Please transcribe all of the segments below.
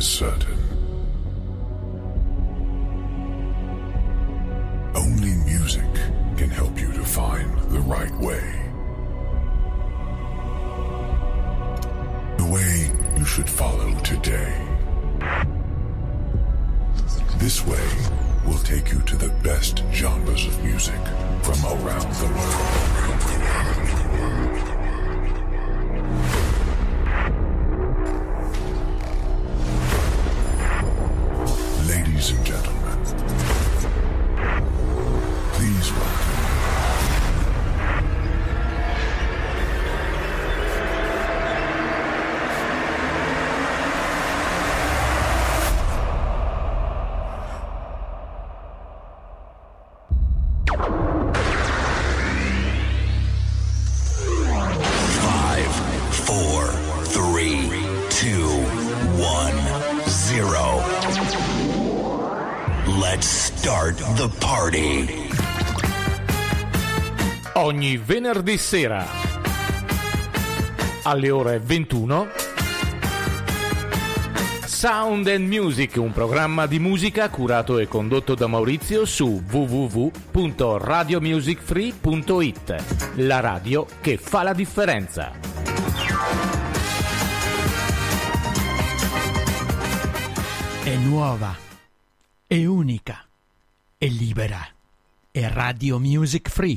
is certain. Venerdì sera alle ore 21 Sound and Music, un programma di musica curato e condotto da Maurizio su www.radiomusicfree.it, la radio che fa la differenza. È nuova, è unica, è libera. È Radio Music Free.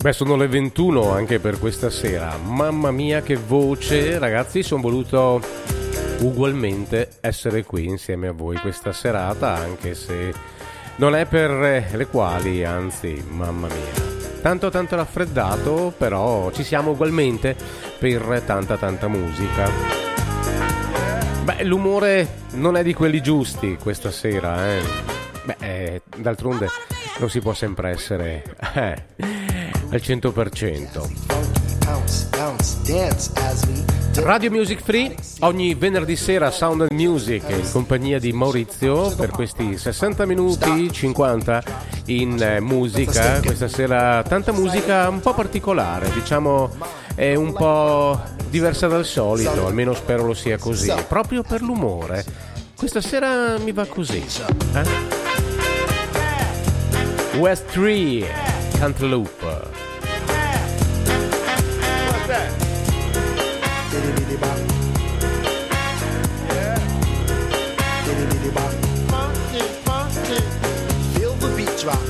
Beh, sono le 21 anche per questa sera. Mamma mia, che voce! Ragazzi, sono voluto ugualmente essere qui insieme a voi questa serata, anche se non è per eh, le quali, anzi, mamma mia. Tanto tanto raffreddato, però ci siamo ugualmente per tanta tanta musica. Beh, l'umore non è di quelli giusti questa sera, eh. Beh, eh, d'altronde non si può sempre essere eh, al 100%. Radio Music Free, ogni venerdì sera Sound and Music in compagnia di Maurizio per questi 60 minuti 50 in eh, musica. Questa sera tanta musica un po' particolare, diciamo è un po' diversa dal solito, almeno spero lo sia così, proprio per l'umore. Questa sera mi va così. Eh? West 3, Cantaloupe.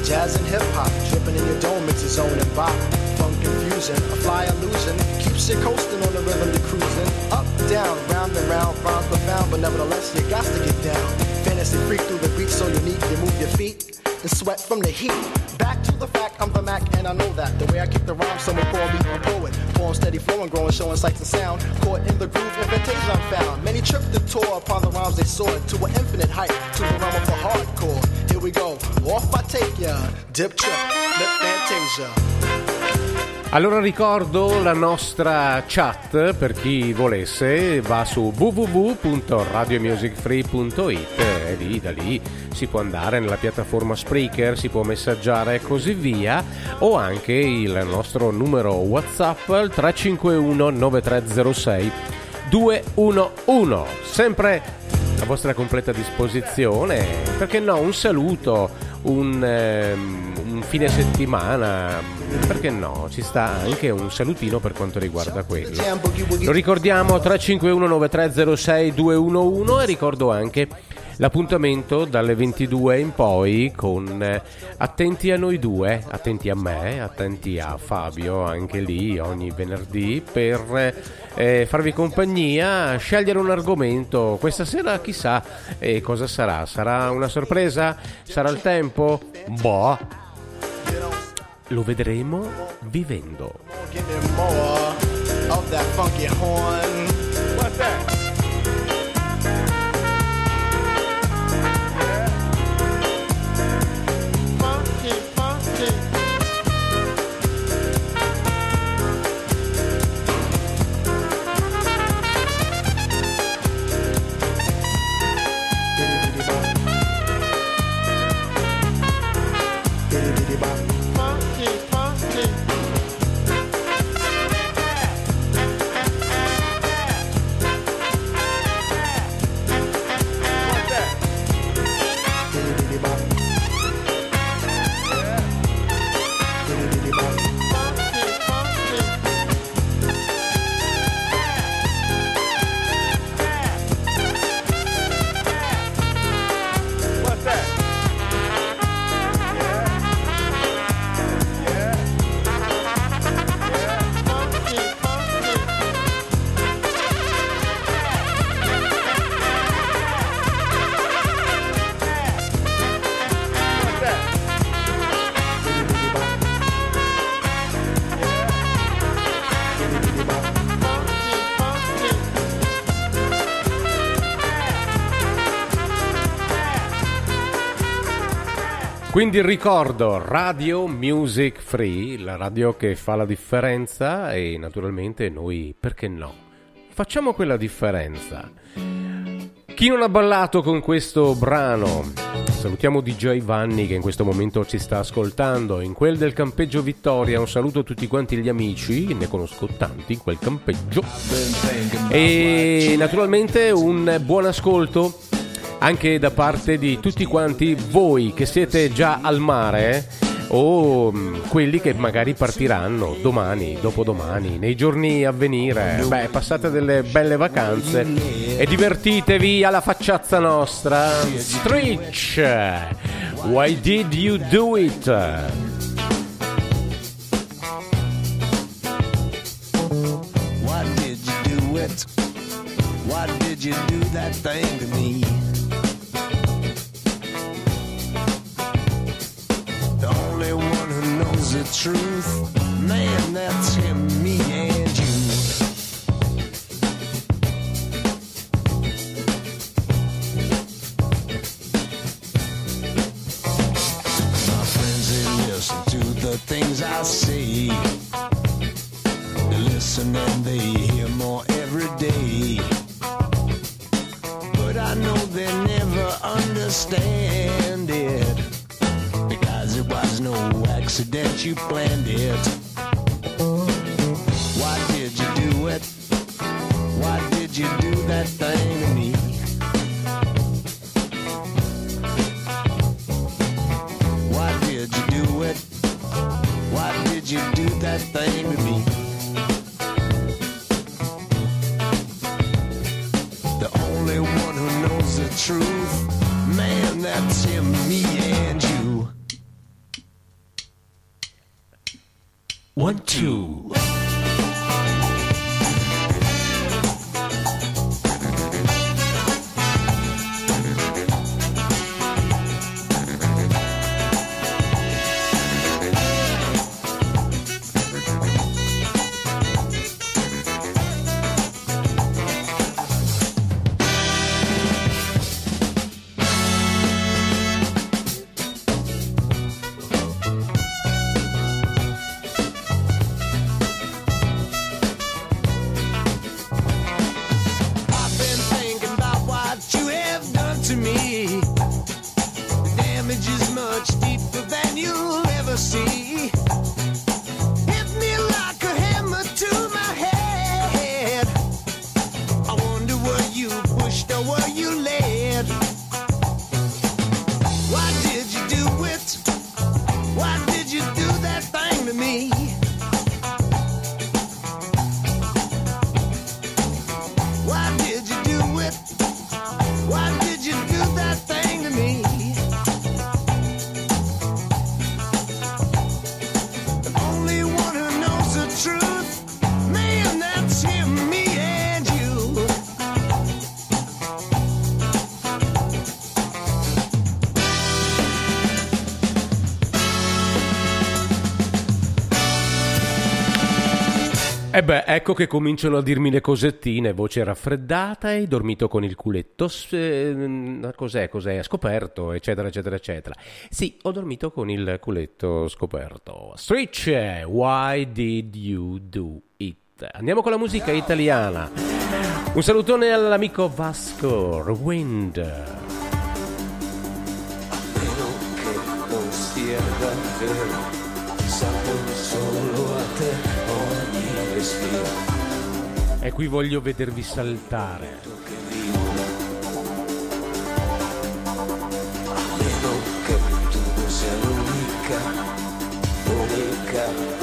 Jazz and hip hop, dripping in your dome, it's a zone and bop. Funk confusion, a fly illusion, keeps you coasting on the rhythm to cruising. Up, down, round and round, rhymes profound, but nevertheless you got to get down. Fantasy freak through the beat, so unique, you move your feet and sweat from the heat. Back to the fact, I'm the Mac, and I know that. The way I kick the rhyme, someone call me. Form steady flowing, growing, showing sights and sound. Caught in the groove, invitation I'm found. Many tripped the tour upon the rhymes they soared to an infinite height, to the realm of the hardcore. Here we go, off I take ya. Dip trip, lip fantasia. Allora ricordo la nostra chat per chi volesse, va su www.radiomusicfree.it e lì da lì si può andare nella piattaforma Spreaker, si può messaggiare e così via o anche il nostro numero WhatsApp al 351 9306 211, sempre a vostra completa disposizione, perché no, un saluto, un, un fine settimana, perché no, ci sta anche un salutino per quanto riguarda quello. Lo ricordiamo 351 9306 211 e ricordo anche l'appuntamento dalle 22 in poi con eh, attenti a noi due, attenti a me, attenti a Fabio anche lì ogni venerdì per eh, farvi compagnia, scegliere un argomento. Questa sera chissà eh, cosa sarà, sarà una sorpresa? Sarà il tempo? Boh. Lo vedremo vivendo. Quindi ricordo Radio Music Free, la radio che fa la differenza e naturalmente noi, perché no? Facciamo quella differenza. Chi non ha ballato con questo brano? Salutiamo DJ Vanni che in questo momento ci sta ascoltando. In quel del campeggio Vittoria, un saluto a tutti quanti gli amici, ne conosco tanti in quel campeggio. E naturalmente un buon ascolto anche da parte di tutti quanti voi che siete già al mare o mm, quelli che magari partiranno domani, dopodomani, nei giorni a venire. Beh, passate delle belle vacanze e divertitevi alla facciazza nostra. Stretch, why did you do it? Why did you do it? Why did you do that thing to me? The truth, man, that's him, ecco che cominciano a dirmi le cosettine, voce raffreddata, hai dormito con il culetto, eh, cos'è, cos'è, scoperto, eccetera, eccetera, eccetera. Sì, ho dormito con il culetto scoperto. Stretch, why did you do it? Andiamo con la musica italiana. Un salutone all'amico Vasco, Wind. Spero che non sia davvero, E qui voglio vedervi saltare. Almeno che tu sia l'unica, unica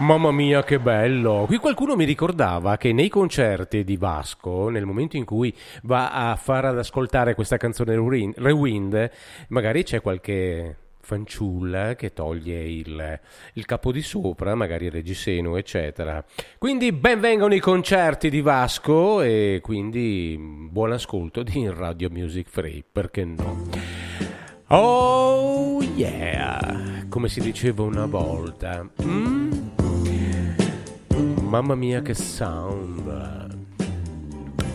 Mamma mia, che bello! Qui qualcuno mi ricordava che nei concerti di Vasco, nel momento in cui va a far ad ascoltare questa canzone Rewind, magari c'è qualche fanciulla che toglie il, il capo di sopra, magari il reggiseno, eccetera. Quindi benvengono i concerti di Vasco e quindi buon ascolto di Radio Music Free, perché no? Oh yeah! Come si diceva una volta. Mm? Mamma mia che sound.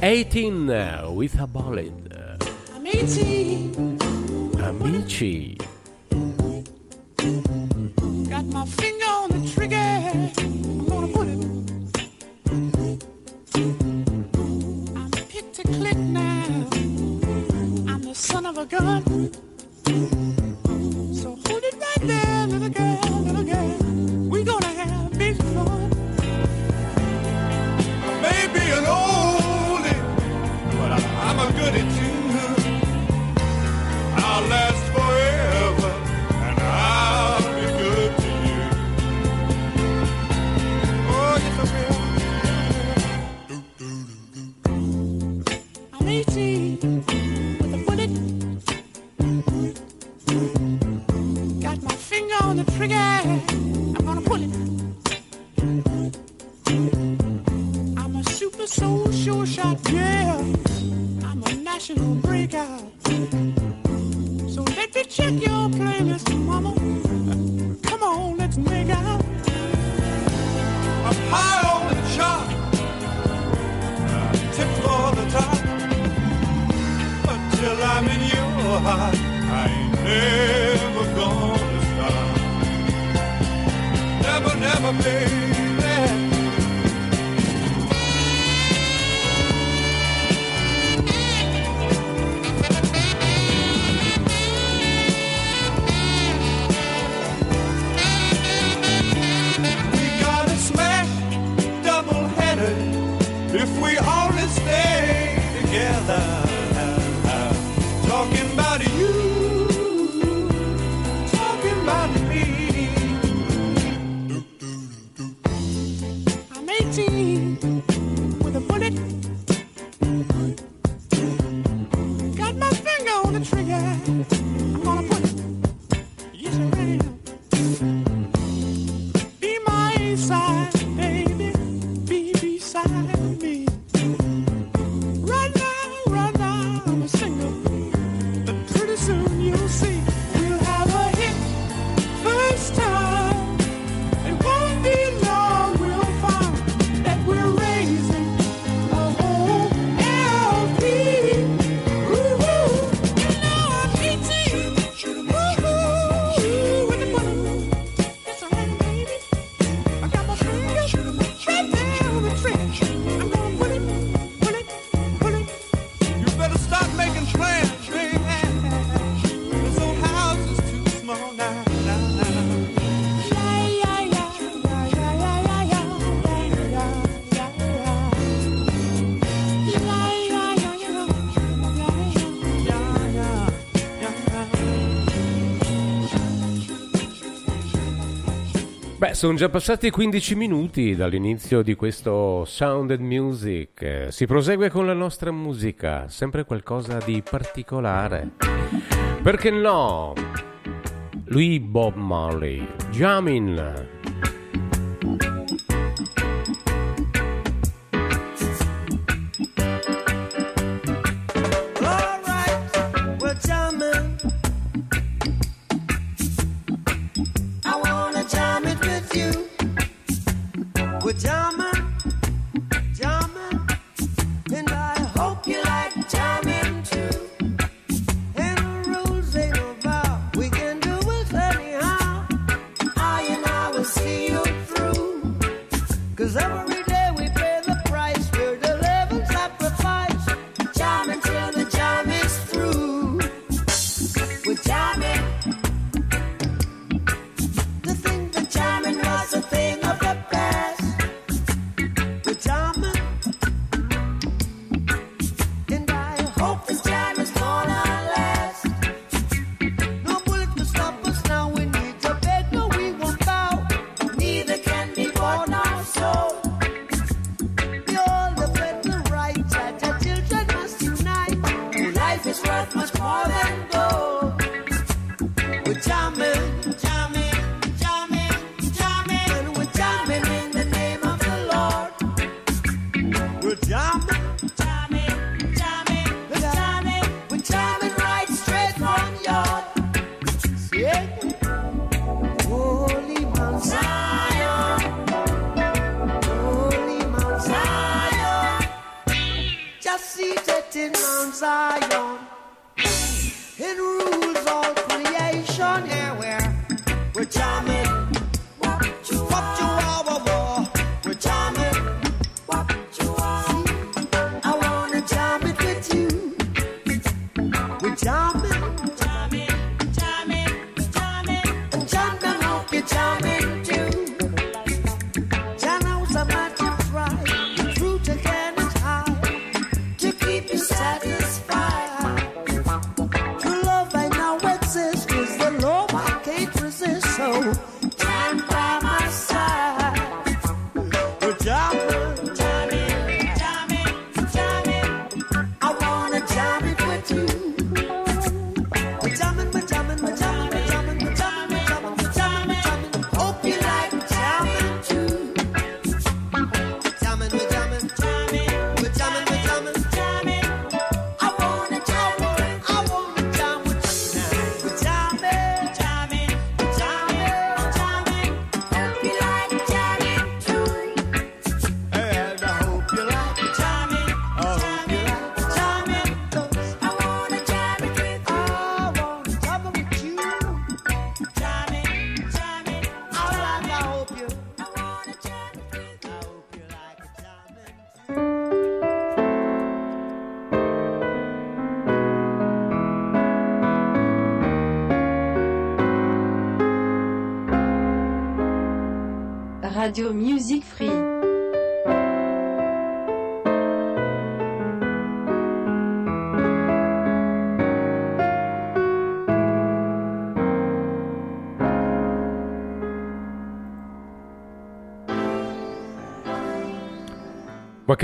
18 uh, with a ballad. Amici. Amici. Got my finger on the trigger. I'm gonna put it. I'm picked a click now. I'm the son of a gun. Sono già passati 15 minuti dall'inizio di questo Sounded Music. Si prosegue con la nostra musica, sempre qualcosa di particolare. Perché no? Lui Bob Marley, Jamin.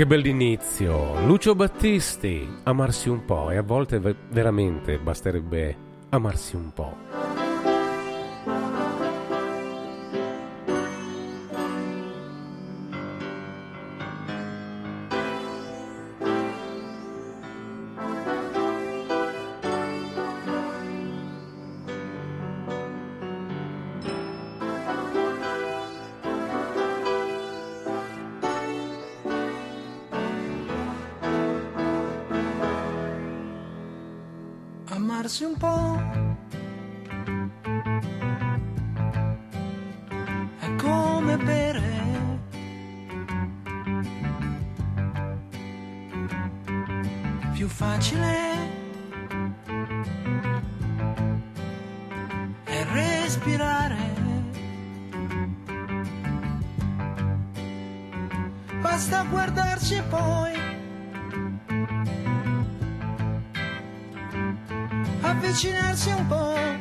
che bell'inizio! Lucio Battisti, amarsi un po' e a volte veramente basterebbe amarsi un po'. più facile è respirare. Basta guardarci poi avvicinarsi un po'.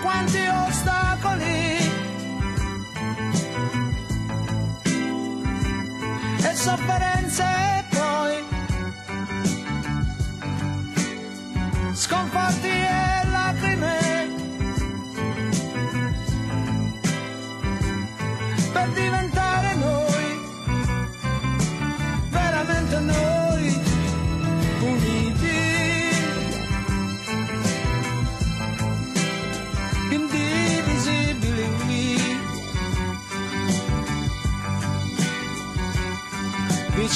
Quanti ostacoli. E sofferenze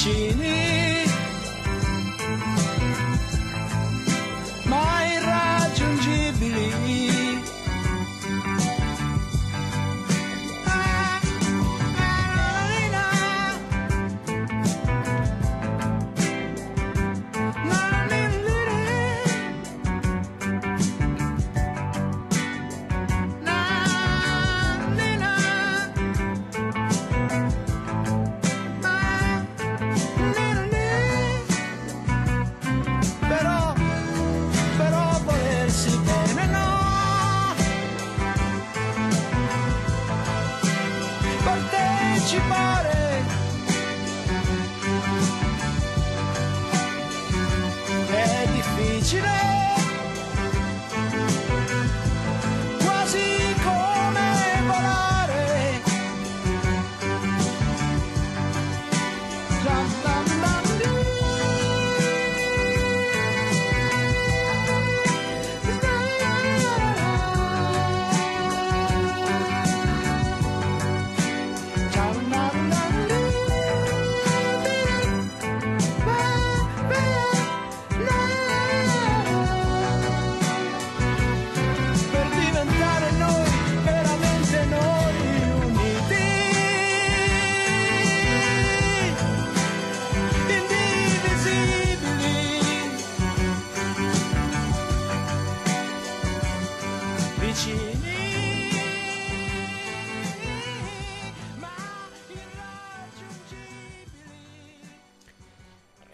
是你。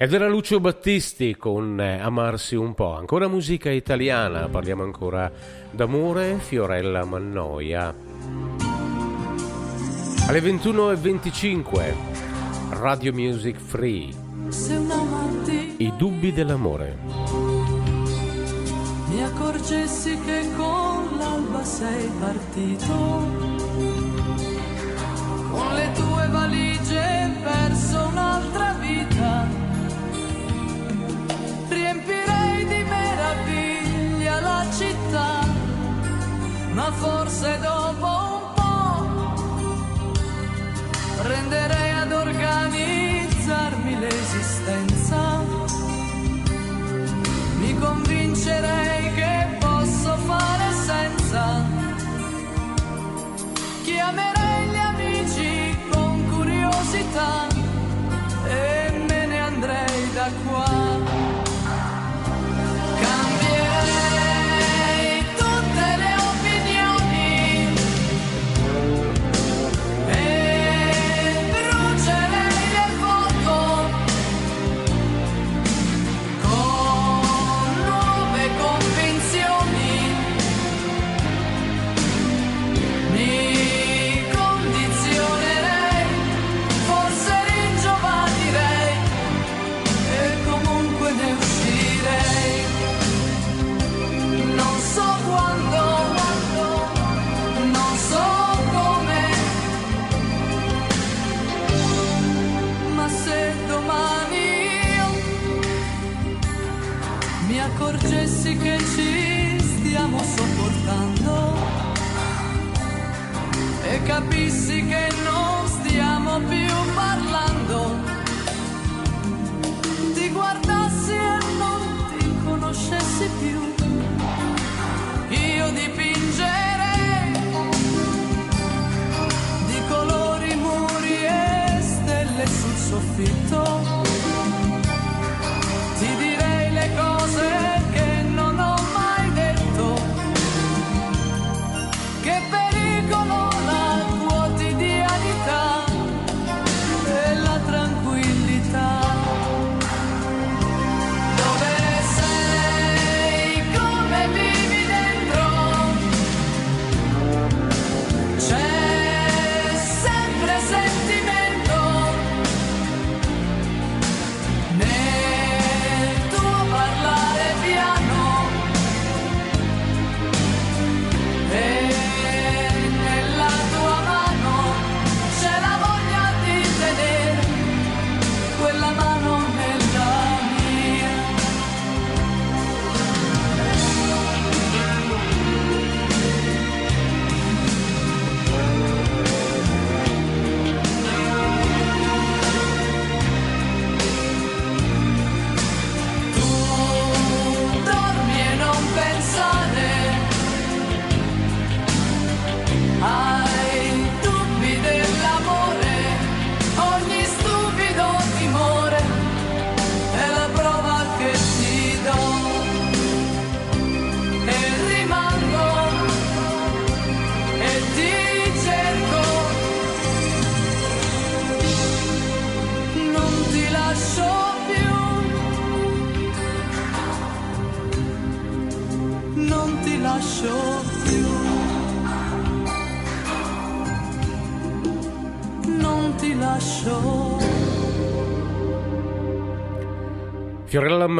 Ed era Lucio Battisti con eh, Amarsi un po'. Ancora musica italiana, parliamo ancora d'amore, Fiorella Mannoia. Alle 21.25, Radio Music Free, i dubbi dell'amore. mi accorgessi che con l'alba sei partito, con le tue valigie verso un'altra vita, riempirei di meraviglia la città, ma forse dopo un po' prenderei ad organizzarmi l'esistenza mi convincerei che posso fare senza. Chiamerei gli amici con curiosità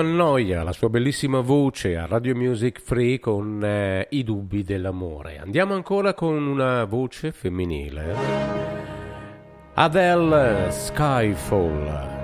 Noia, la sua bellissima voce a Radio Music Free con eh, I dubbi dell'amore. Andiamo ancora con una voce femminile. Adele Skyfall.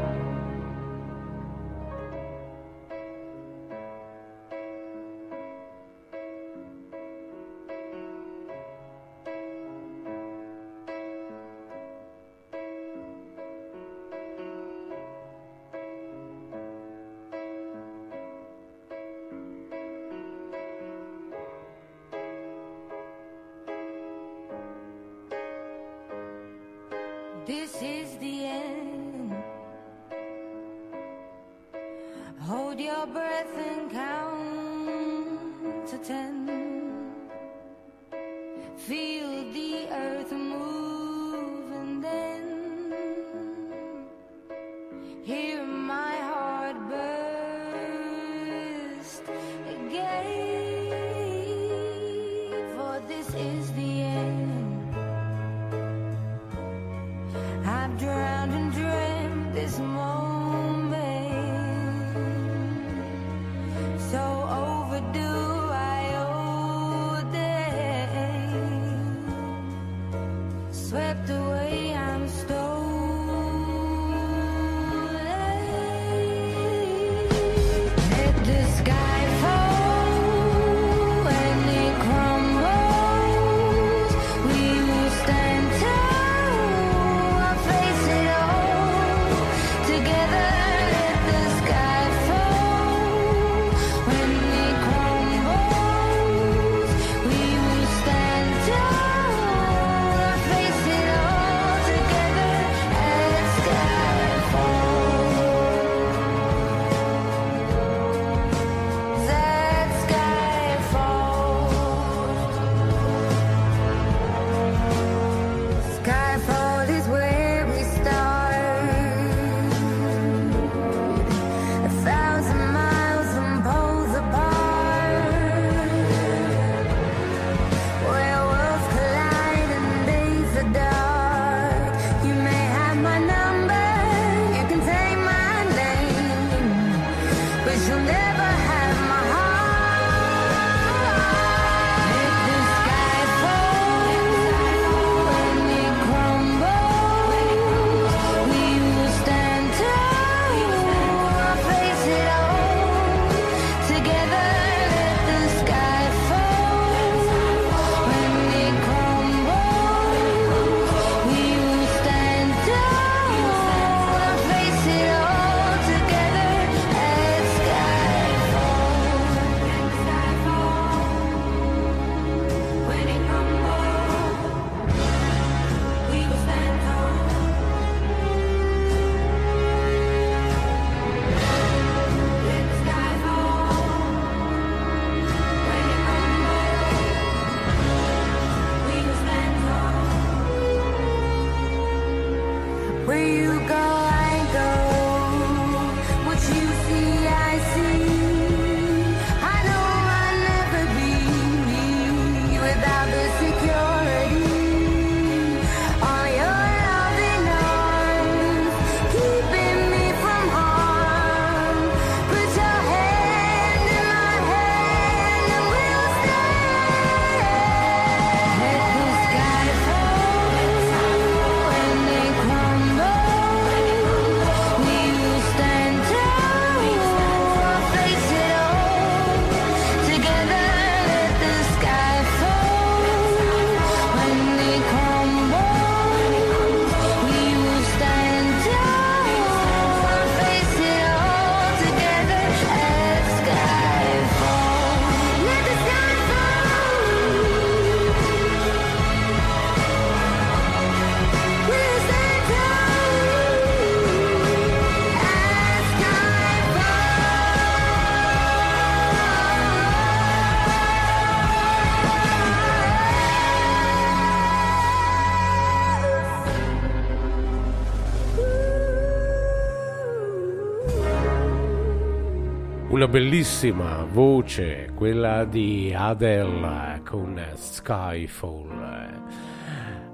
Una bellissima voce, quella di Adele con Skyfall.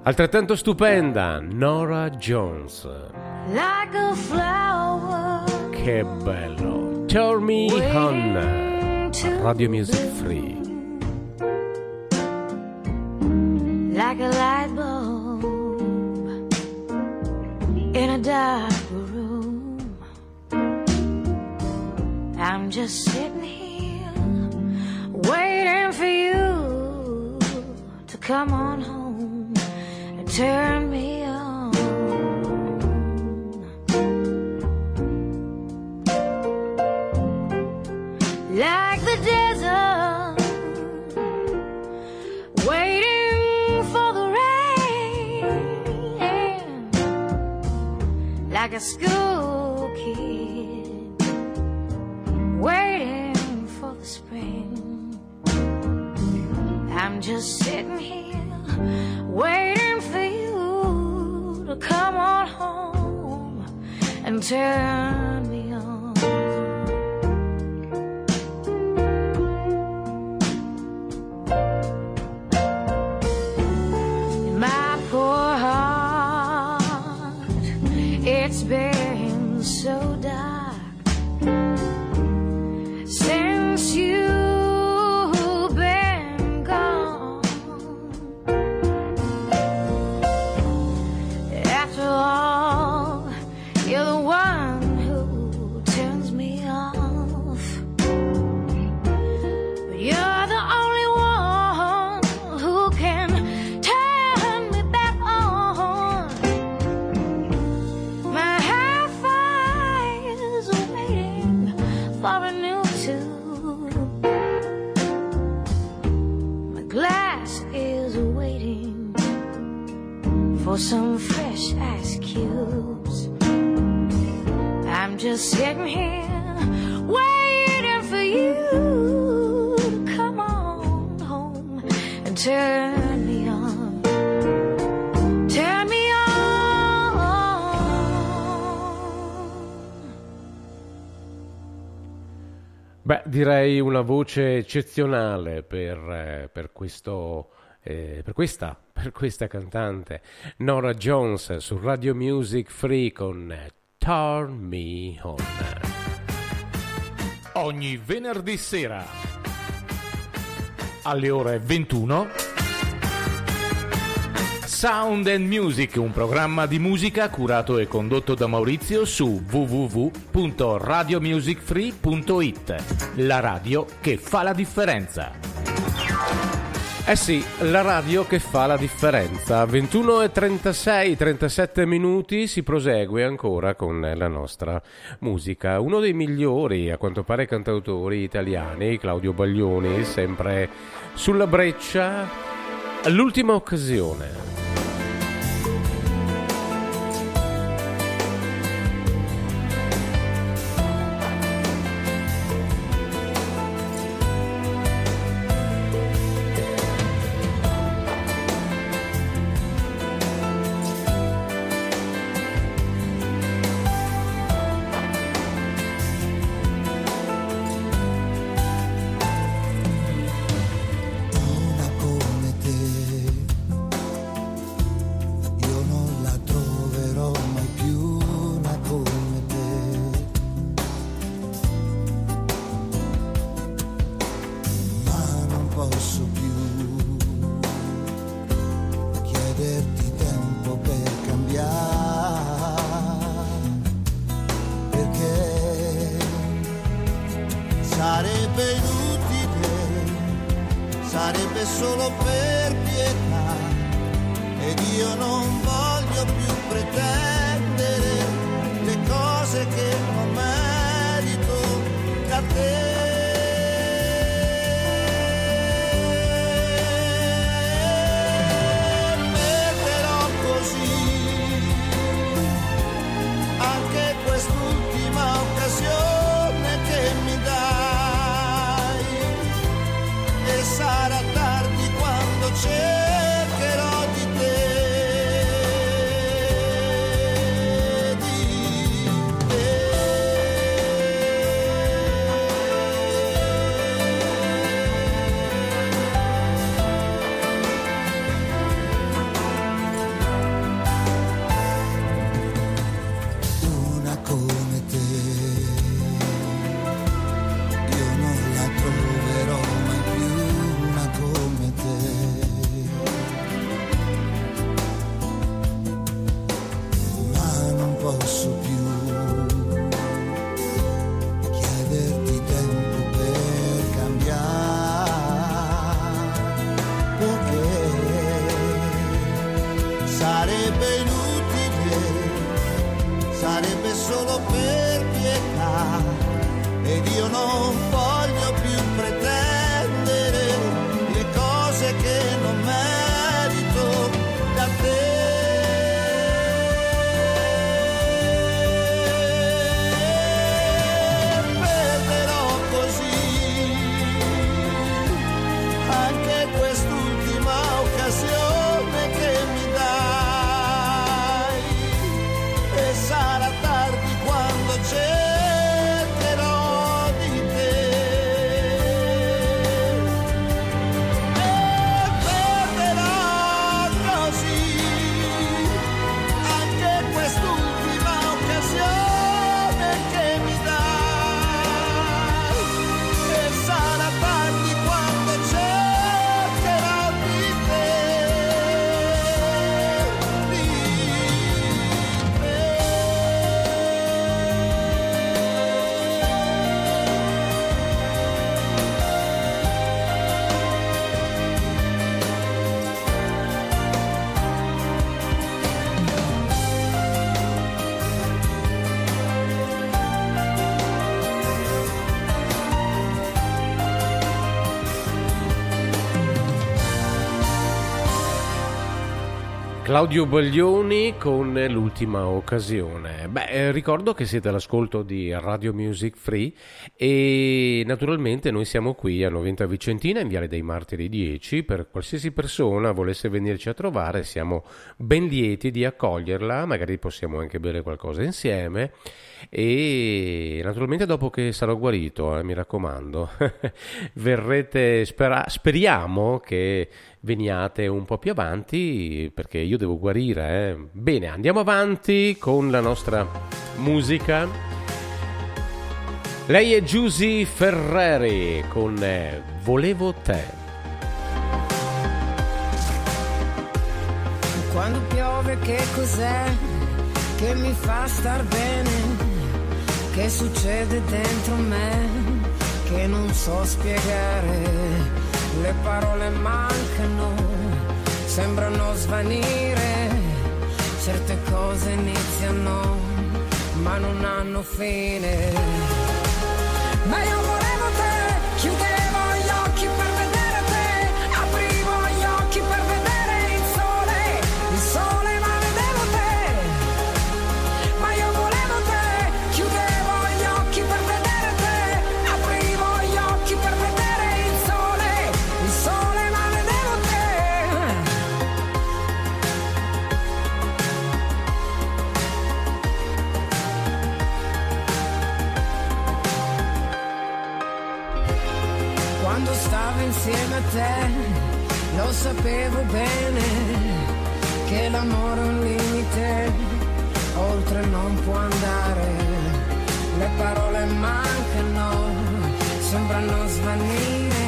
Altrettanto stupenda, Nora Jones. Like Che bello. Turn Me On. Radio Music Free. like a light bulb in a dark I'm just sitting here waiting for you to come on home and turn me on. Like the desert waiting for the rain, like a school I'm just sitting here waiting for you to come on home and turn me direi una voce eccezionale per, eh, per questo. eh, per questa, per questa cantante Nora Jones su Radio Music Free con Turn Me On. Ogni venerdì sera alle ore 21 Sound and Music, un programma di musica curato e condotto da Maurizio su www.radiomusicfree.it. La radio che fa la differenza. Eh sì, la radio che fa la differenza. 21 e 36, 37 minuti si prosegue ancora con la nostra musica. Uno dei migliori, a quanto pare, cantautori italiani, Claudio Baglioni, sempre sulla breccia. L'ultima occasione. Sarebbe inutile, sarebbe solo per pietà. Ed io non voglio più pretendere Claudio Baglioni con l'ultima occasione. Beh, eh, ricordo che siete all'ascolto di Radio Music Free e naturalmente noi siamo qui a Noventa Vicentina in Viale dei Martiri 10 per qualsiasi persona volesse venirci a trovare, siamo ben lieti di accoglierla, magari possiamo anche bere qualcosa insieme e naturalmente dopo che sarò guarito, eh, mi raccomando, verrete, spera- speriamo che veniate un po' più avanti perché io devo guarire. eh. Bene, andiamo avanti con la nostra musica. Lei è Giusy Ferreri con eh, Volevo te. Quando piove che cos'è che mi fa star bene? Che succede dentro me che non so spiegare? Le parole mancano, sembrano svanire, certe cose iniziano ma non hanno fine. Te, lo sapevo bene che l'amore è un limite, oltre non può andare. Le parole mancano, sembrano svanire,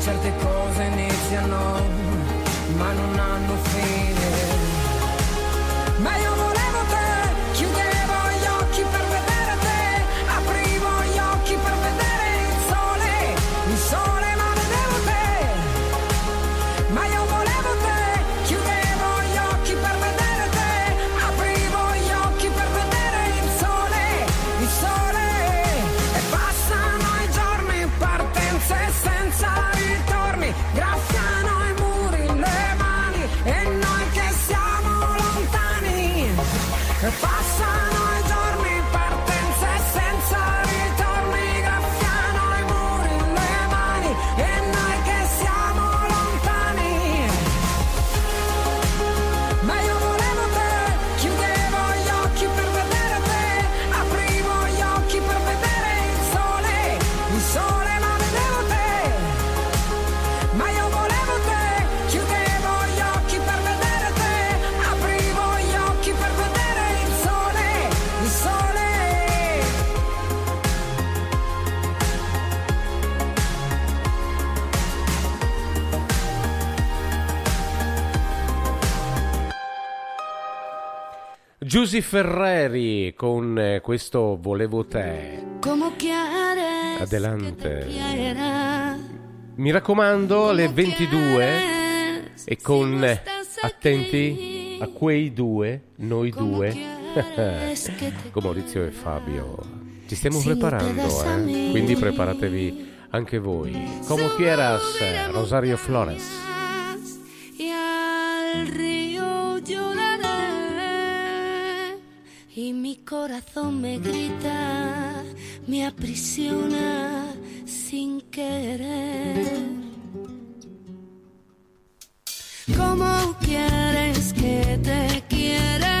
certe cose iniziano, ma non hanno fine. Giusy Ferreri con eh, questo Volevo te. Adelante. Mi raccomando, alle 22 e con eh, attenti a quei due, noi due, con Maurizio e Fabio. Ci stiamo preparando, eh? quindi preparatevi anche voi. Como quieras, Rosario Flores. Y mi corazón me grita, me aprisiona sin querer. ¿Cómo quieres que te quiera?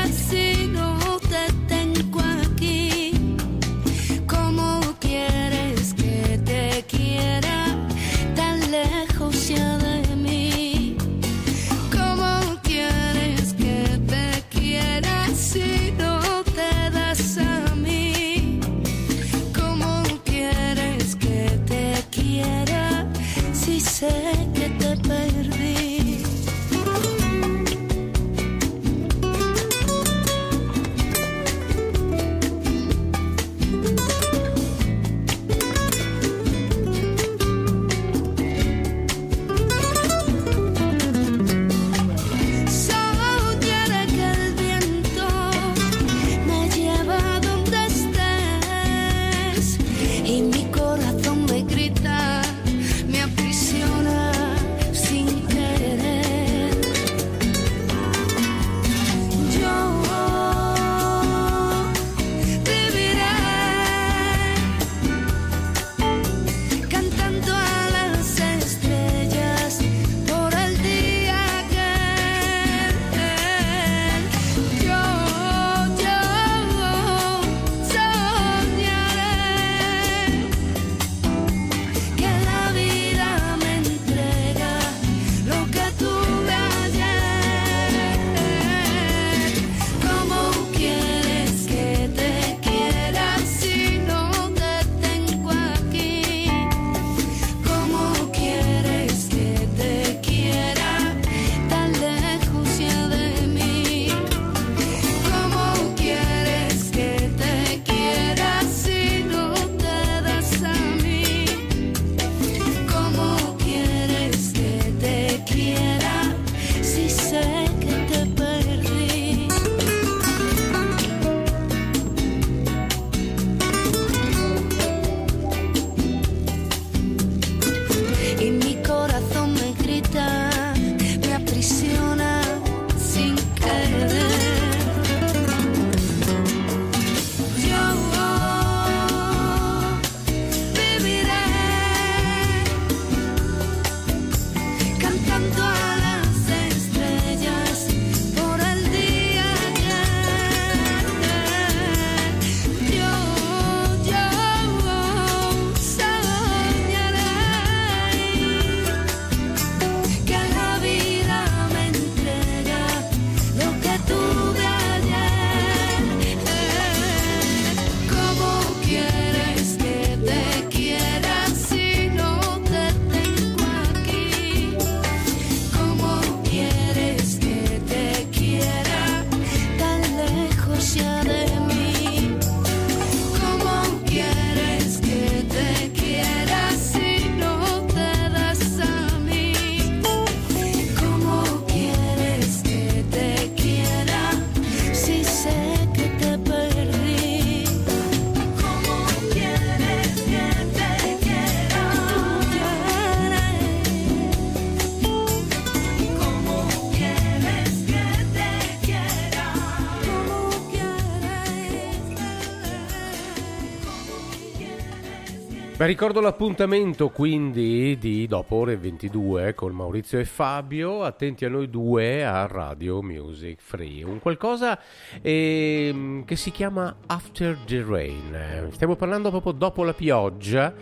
Ricordo l'appuntamento quindi di dopo ore 22 eh, con Maurizio e Fabio, attenti a noi due a Radio Music Free, un qualcosa eh, che si chiama After the Rain, stiamo parlando proprio dopo la pioggia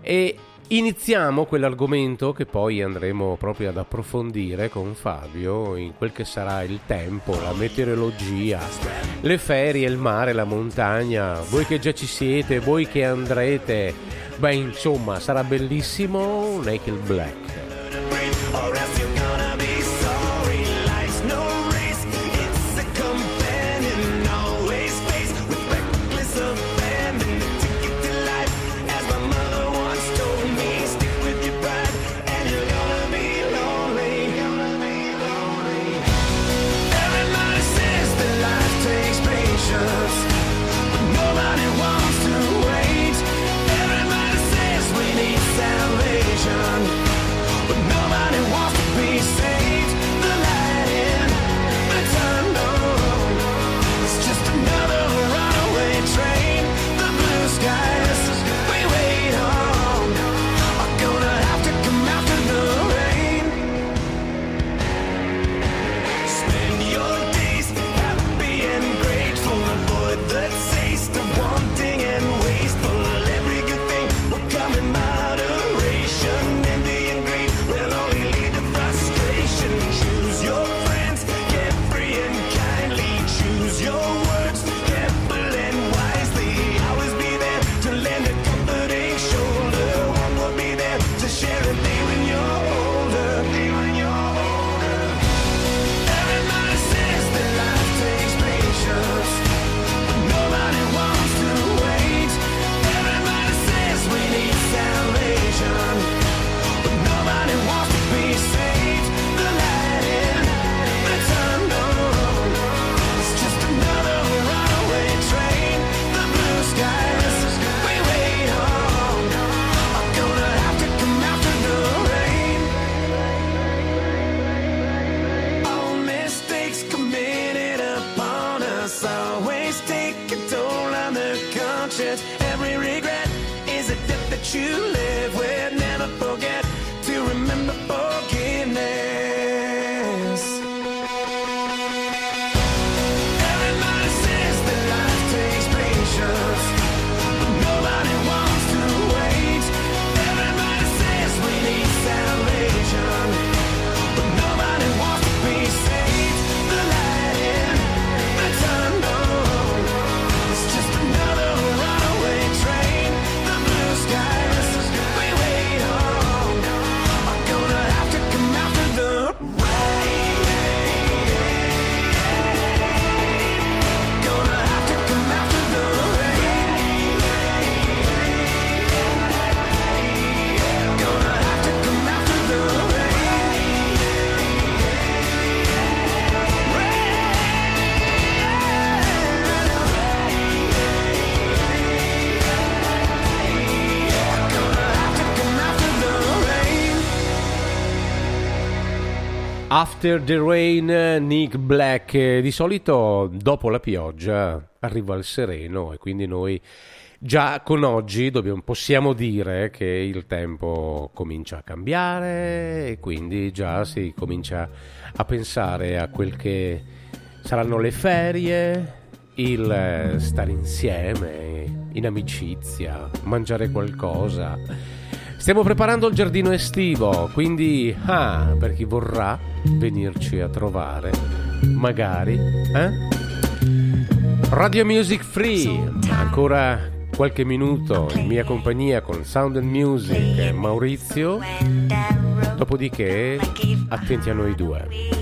e Iniziamo quell'argomento che poi andremo proprio ad approfondire con Fabio in quel che sarà il tempo, la meteorologia, le ferie, il mare, la montagna, voi che già ci siete, voi che andrete, beh insomma sarà bellissimo Naked Black. After the Rain, Nick Black. Eh, Di solito dopo la pioggia arriva il sereno e quindi noi già con oggi dobbiamo- possiamo dire che il tempo comincia a cambiare e quindi già si comincia a pensare a quel che saranno le ferie, il eh, stare insieme, in amicizia, mangiare qualcosa. Stiamo preparando il giardino estivo, quindi ah, per chi vorrà venirci a trovare, magari, eh? Radio Music Free, ancora qualche minuto in mia compagnia con Sound and Music e Maurizio, dopodiché attenti a noi due.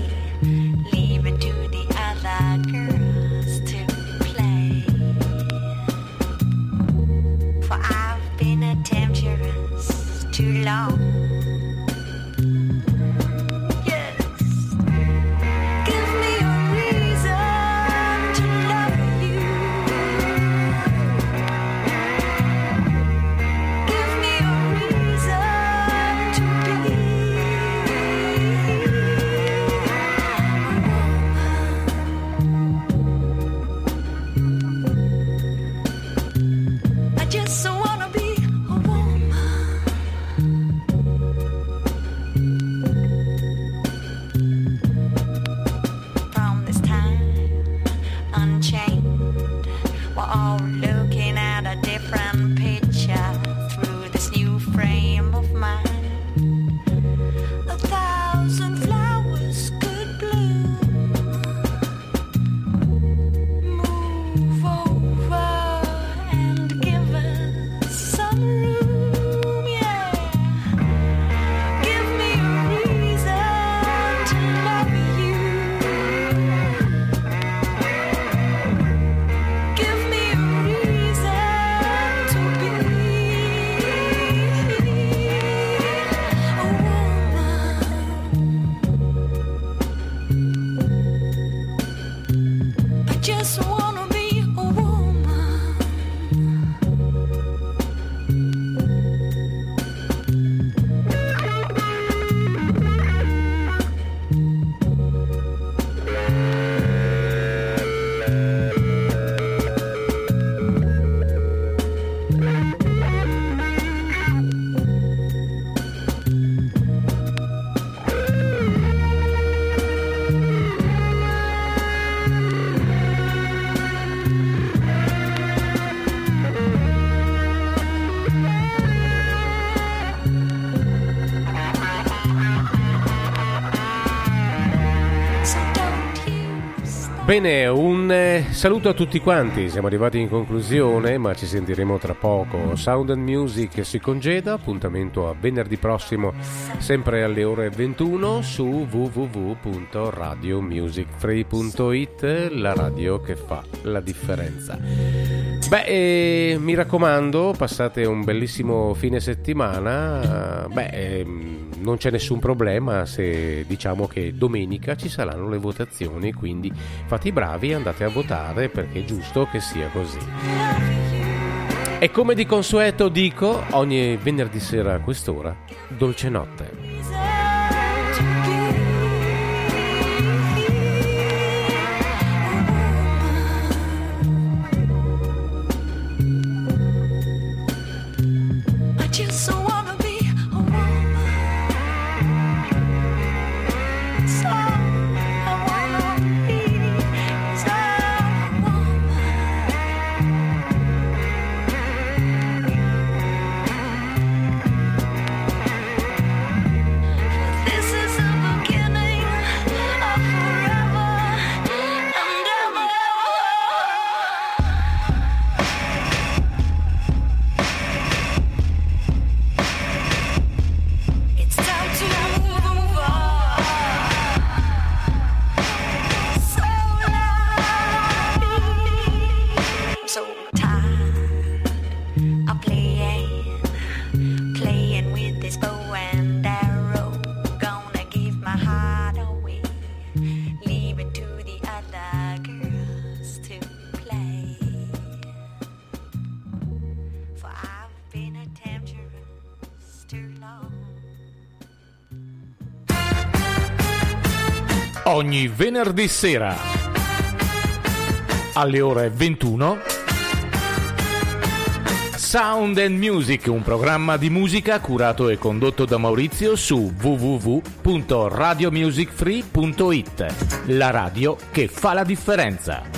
Bene, un eh, saluto a tutti quanti, siamo arrivati in conclusione, ma ci sentiremo tra poco. Sound and Music si congeda, appuntamento a venerdì prossimo, sempre alle ore 21 su www.radiomusicfree.it, la radio che fa la differenza. Beh, eh, mi raccomando, passate un bellissimo fine settimana. Beh, ehm, non c'è nessun problema se diciamo che domenica ci saranno le votazioni, quindi fate i bravi e andate a votare perché è giusto che sia così. E come di consueto dico, ogni venerdì sera a quest'ora, dolce notte. Ogni venerdì sera alle ore 21 Sound and Music, un programma di musica curato e condotto da Maurizio su www.radiomusicfree.it. La radio che fa la differenza.